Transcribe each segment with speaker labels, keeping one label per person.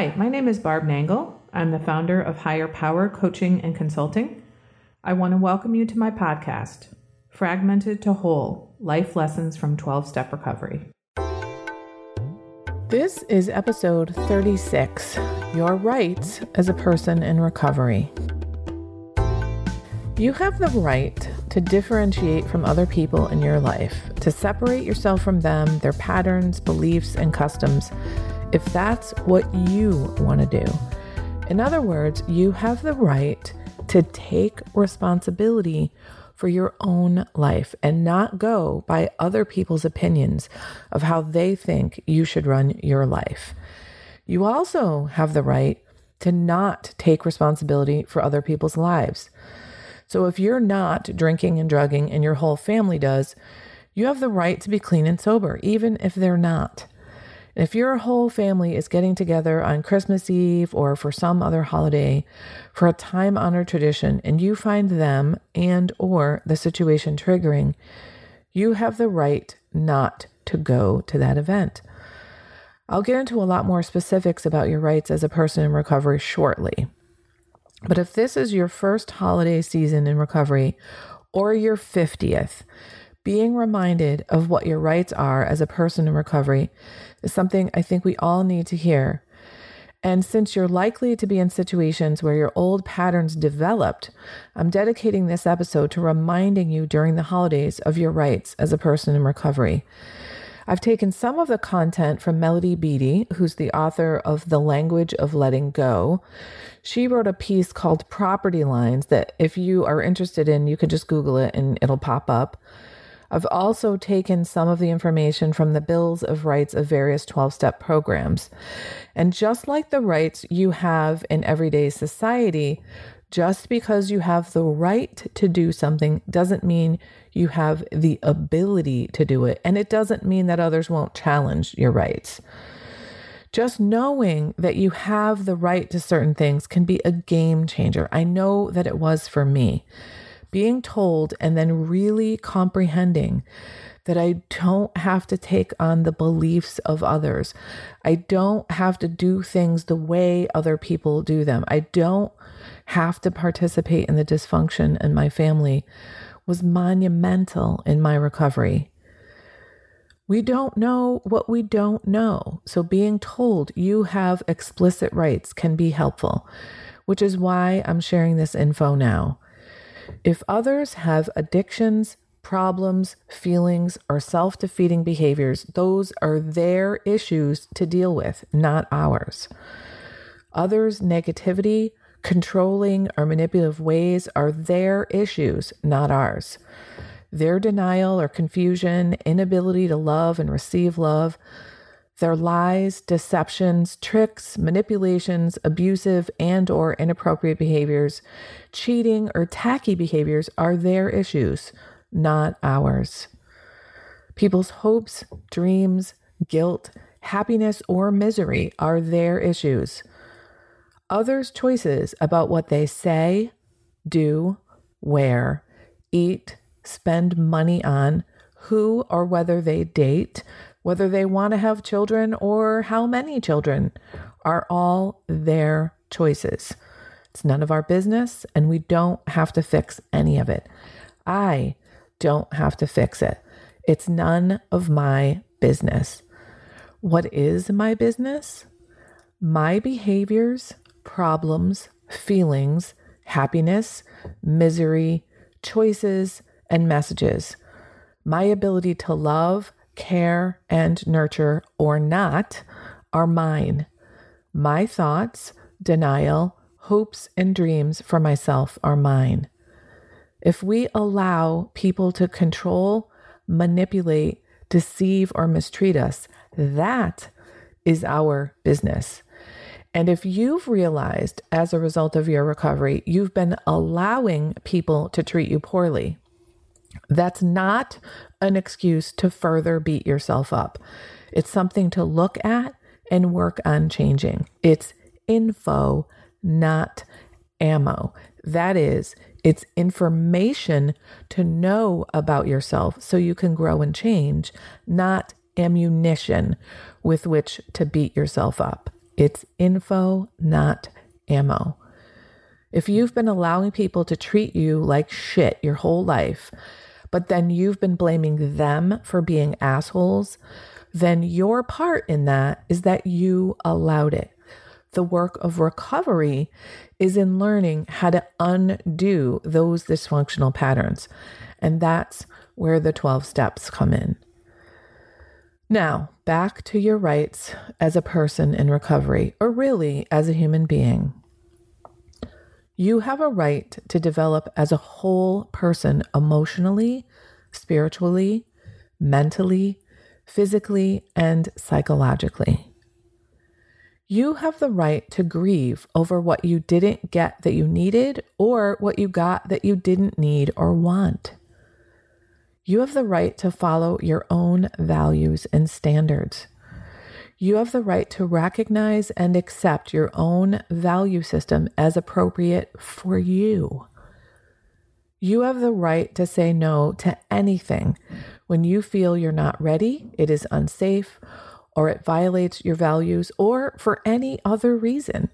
Speaker 1: Hi, my name is Barb Nangle. I'm the founder of Higher Power Coaching and Consulting. I want to welcome you to my podcast, Fragmented to Whole Life Lessons from 12 Step Recovery. This is episode 36 Your Rights as a Person in Recovery. You have the right to differentiate from other people in your life, to separate yourself from them, their patterns, beliefs, and customs, if that's what you want to do. In other words, you have the right to take responsibility for your own life and not go by other people's opinions of how they think you should run your life. You also have the right to not take responsibility for other people's lives. So if you're not drinking and drugging and your whole family does, you have the right to be clean and sober, even if they're not. If your whole family is getting together on Christmas Eve or for some other holiday for a time-honored tradition and you find them and or the situation triggering, you have the right not to go to that event. I'll get into a lot more specifics about your rights as a person in recovery shortly. But if this is your first holiday season in recovery or your 50th, being reminded of what your rights are as a person in recovery is something I think we all need to hear. And since you're likely to be in situations where your old patterns developed, I'm dedicating this episode to reminding you during the holidays of your rights as a person in recovery. I've taken some of the content from Melody Beattie, who's the author of The Language of Letting Go. She wrote a piece called Property Lines that, if you are interested in, you can just Google it and it'll pop up. I've also taken some of the information from the Bills of Rights of various 12 step programs. And just like the rights you have in everyday society, just because you have the right to do something doesn't mean you have the ability to do it. And it doesn't mean that others won't challenge your rights. Just knowing that you have the right to certain things can be a game changer. I know that it was for me being told and then really comprehending that I don't have to take on the beliefs of others. I don't have to do things the way other people do them. I don't have to participate in the dysfunction in my family was monumental in my recovery. We don't know what we don't know. So being told you have explicit rights can be helpful, which is why I'm sharing this info now. If others have addictions, problems, feelings, or self defeating behaviors, those are their issues to deal with, not ours. Others' negativity, controlling, or manipulative ways are their issues, not ours. Their denial or confusion, inability to love and receive love, their lies, deceptions, tricks, manipulations, abusive and or inappropriate behaviors, cheating or tacky behaviors are their issues, not ours. People's hopes, dreams, guilt, happiness or misery are their issues. Others' choices about what they say, do, wear, eat, spend money on, who or whether they date, whether they want to have children or how many children are all their choices. It's none of our business, and we don't have to fix any of it. I don't have to fix it. It's none of my business. What is my business? My behaviors, problems, feelings, happiness, misery, choices, and messages. My ability to love care, and nurture or not are mine. My thoughts, denial, hopes, and dreams for myself are mine. If we allow people to control, manipulate, deceive, or mistreat us, that is our business. And if you've realized as a result of your recovery, you've been allowing people to treat you poorly, that's not an excuse to further beat yourself up. It's something to look at and work on changing. It's info, not ammo. That is, it's information to know about yourself so you can grow and change, not ammunition with which to beat yourself up. It's info, not ammo. If you've been allowing people to treat you like shit your whole life, but then you've been blaming them for being assholes, then your part in that is that you allowed it. The work of recovery is in learning how to undo those dysfunctional patterns. And that's where the 12 steps come in. Now, back to your rights as a person in recovery, or really as a human being. You have a right to develop as a whole person emotionally, spiritually, mentally, physically, and psychologically. You have the right to grieve over what you didn't get that you needed or what you got that you didn't need or want. You have the right to follow your own values and standards. You have the right to recognize and accept your own value system as appropriate for you. You have the right to say no to anything when you feel you're not ready, it is unsafe, or it violates your values, or for any other reason.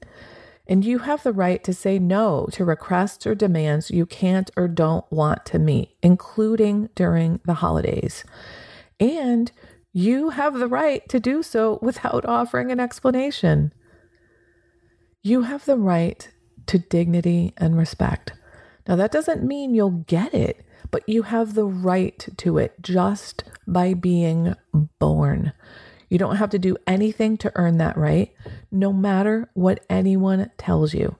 Speaker 1: And you have the right to say no to requests or demands you can't or don't want to meet, including during the holidays. And you have the right to do so without offering an explanation. You have the right to dignity and respect. Now, that doesn't mean you'll get it, but you have the right to it just by being born. You don't have to do anything to earn that right, no matter what anyone tells you.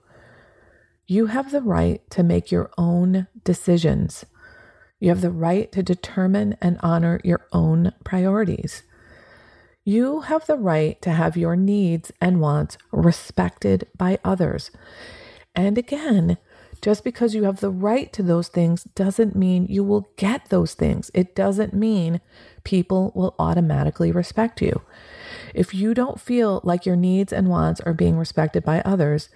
Speaker 1: You have the right to make your own decisions. You have the right to determine and honor your own priorities. You have the right to have your needs and wants respected by others. And again, just because you have the right to those things doesn't mean you will get those things. It doesn't mean people will automatically respect you. If you don't feel like your needs and wants are being respected by others,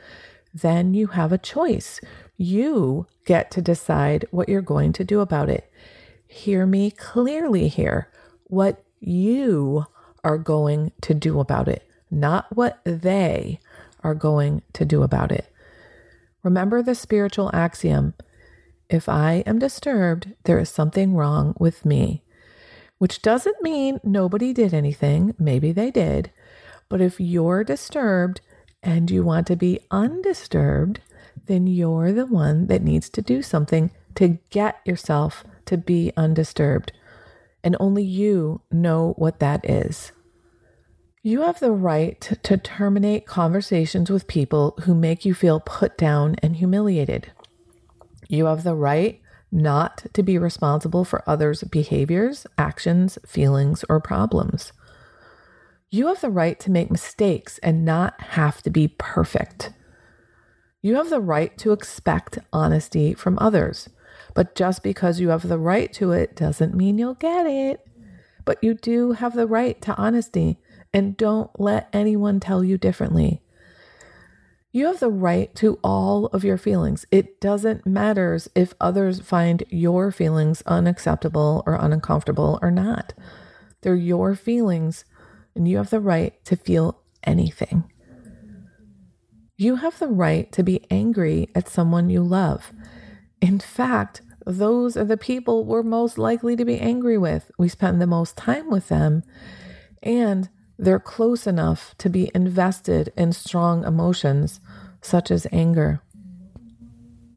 Speaker 1: then you have a choice. You get to decide what you're going to do about it. Hear me clearly here. What you are going to do about it, not what they are going to do about it. Remember the spiritual axiom if I am disturbed, there is something wrong with me, which doesn't mean nobody did anything. Maybe they did. But if you're disturbed and you want to be undisturbed, then you're the one that needs to do something to get yourself to be undisturbed. And only you know what that is. You have the right to terminate conversations with people who make you feel put down and humiliated. You have the right not to be responsible for others' behaviors, actions, feelings, or problems. You have the right to make mistakes and not have to be perfect. You have the right to expect honesty from others, but just because you have the right to it doesn't mean you'll get it. But you do have the right to honesty and don't let anyone tell you differently. You have the right to all of your feelings. It doesn't matter if others find your feelings unacceptable or uncomfortable or not. They're your feelings, and you have the right to feel anything. You have the right to be angry at someone you love. In fact, those are the people we're most likely to be angry with. We spend the most time with them. And they're close enough to be invested in strong emotions such as anger.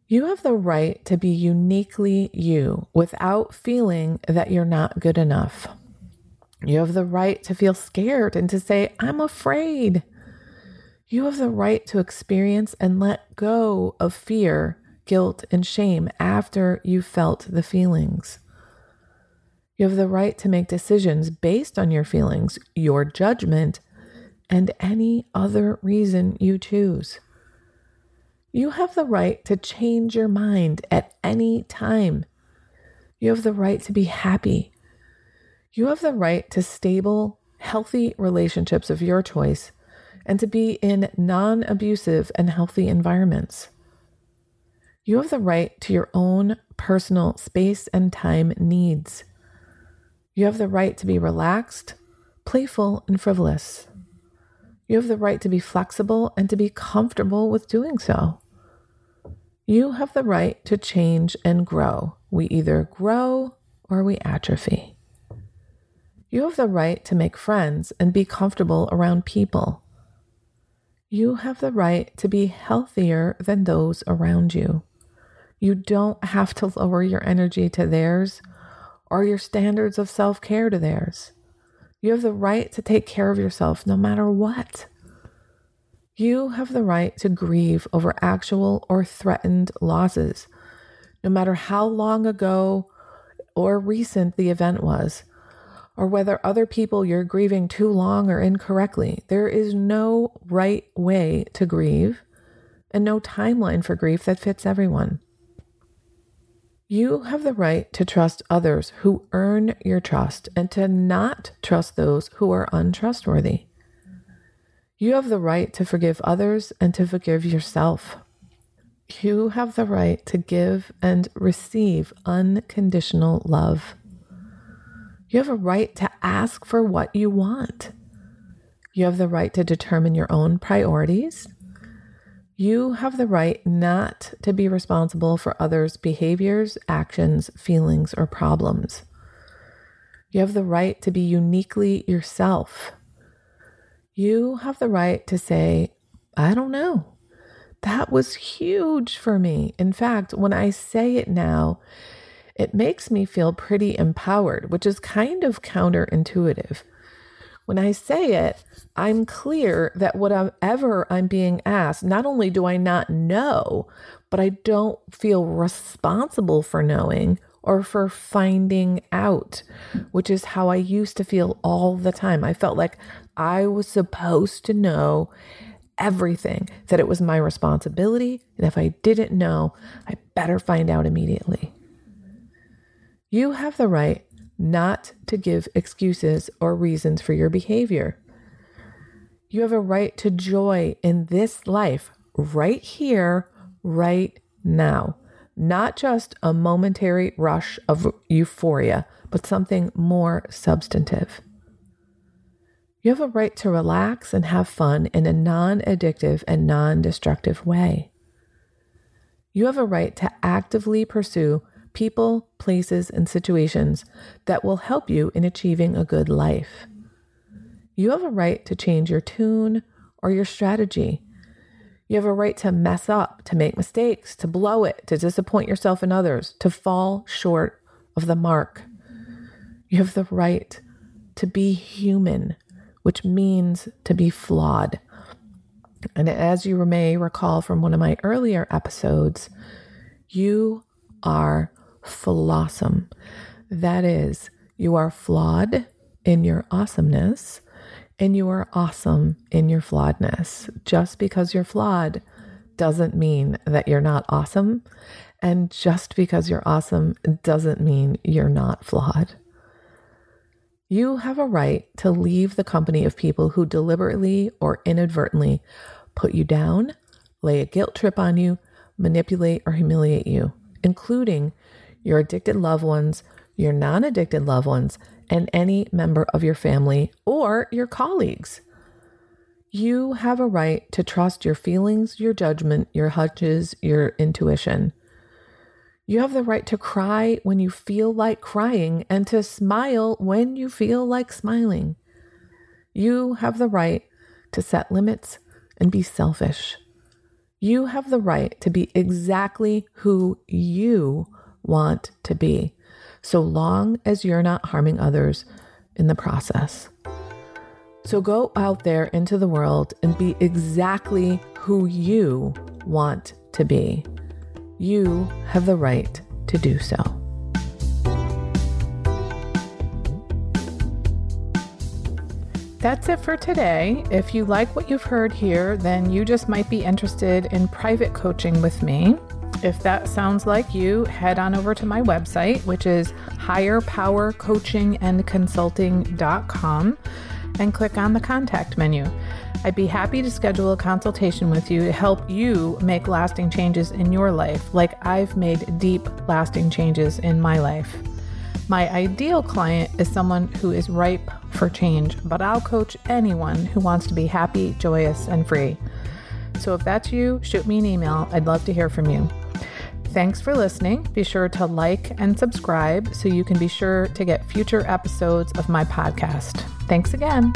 Speaker 1: You have the right to be uniquely you without feeling that you're not good enough. You have the right to feel scared and to say, I'm afraid. You have the right to experience and let go of fear, guilt, and shame after you've felt the feelings. You have the right to make decisions based on your feelings, your judgment, and any other reason you choose. You have the right to change your mind at any time. You have the right to be happy. You have the right to stable, healthy relationships of your choice and to be in non abusive and healthy environments. You have the right to your own personal space and time needs. You have the right to be relaxed, playful, and frivolous. You have the right to be flexible and to be comfortable with doing so. You have the right to change and grow. We either grow or we atrophy. You have the right to make friends and be comfortable around people. You have the right to be healthier than those around you. You don't have to lower your energy to theirs or your standards of self care to theirs. You have the right to take care of yourself no matter what. You have the right to grieve over actual or threatened losses, no matter how long ago or recent the event was, or whether other people you're grieving too long or incorrectly. There is no right way to grieve and no timeline for grief that fits everyone. You have the right to trust others who earn your trust and to not trust those who are untrustworthy. You have the right to forgive others and to forgive yourself. You have the right to give and receive unconditional love. You have a right to ask for what you want. You have the right to determine your own priorities. You have the right not to be responsible for others' behaviors, actions, feelings, or problems. You have the right to be uniquely yourself. You have the right to say, I don't know. That was huge for me. In fact, when I say it now, it makes me feel pretty empowered, which is kind of counterintuitive. When I say it, I'm clear that whatever I'm being asked, not only do I not know, but I don't feel responsible for knowing or for finding out, which is how I used to feel all the time. I felt like I was supposed to know everything, that it was my responsibility. And if I didn't know, I better find out immediately. You have the right not to give excuses or reasons for your behavior. You have a right to joy in this life, right here, right now. Not just a momentary rush of euphoria, but something more substantive. You have a right to relax and have fun in a non addictive and non destructive way. You have a right to actively pursue people, places, and situations that will help you in achieving a good life. You have a right to change your tune or your strategy. You have a right to mess up, to make mistakes, to blow it, to disappoint yourself and others, to fall short of the mark. You have the right to be human, which means to be flawed. And as you may recall from one of my earlier episodes, you are flawsome. That is, you are flawed in your awesomeness and you are awesome in your flawedness. Just because you're flawed doesn't mean that you're not awesome. And just because you're awesome doesn't mean you're not flawed. You have a right to leave the company of people who deliberately or inadvertently put you down, lay a guilt trip on you, manipulate or humiliate you, including your addicted loved ones, your non addicted loved ones, and any member of your family or your colleagues. You have a right to trust your feelings, your judgment, your hunches, your intuition. You have the right to cry when you feel like crying and to smile when you feel like smiling. You have the right to set limits and be selfish. You have the right to be exactly who you want to be, so long as you're not harming others in the process. So go out there into the world and be exactly who you want to be. You have the right to do so. That's it for today. If you like what you've heard here, then you just might be interested in private coaching with me. If that sounds like you, head on over to my website, which is higherpowercoachingandconsulting.com, and click on the contact menu. I'd be happy to schedule a consultation with you to help you make lasting changes in your life, like I've made deep, lasting changes in my life.
Speaker 2: My ideal client is someone who is ripe for change, but I'll coach anyone who wants to be happy, joyous, and free. So if that's you, shoot me an email. I'd love to hear from you. Thanks for listening. Be sure to like and subscribe so you can be sure to get future episodes of my podcast. Thanks again.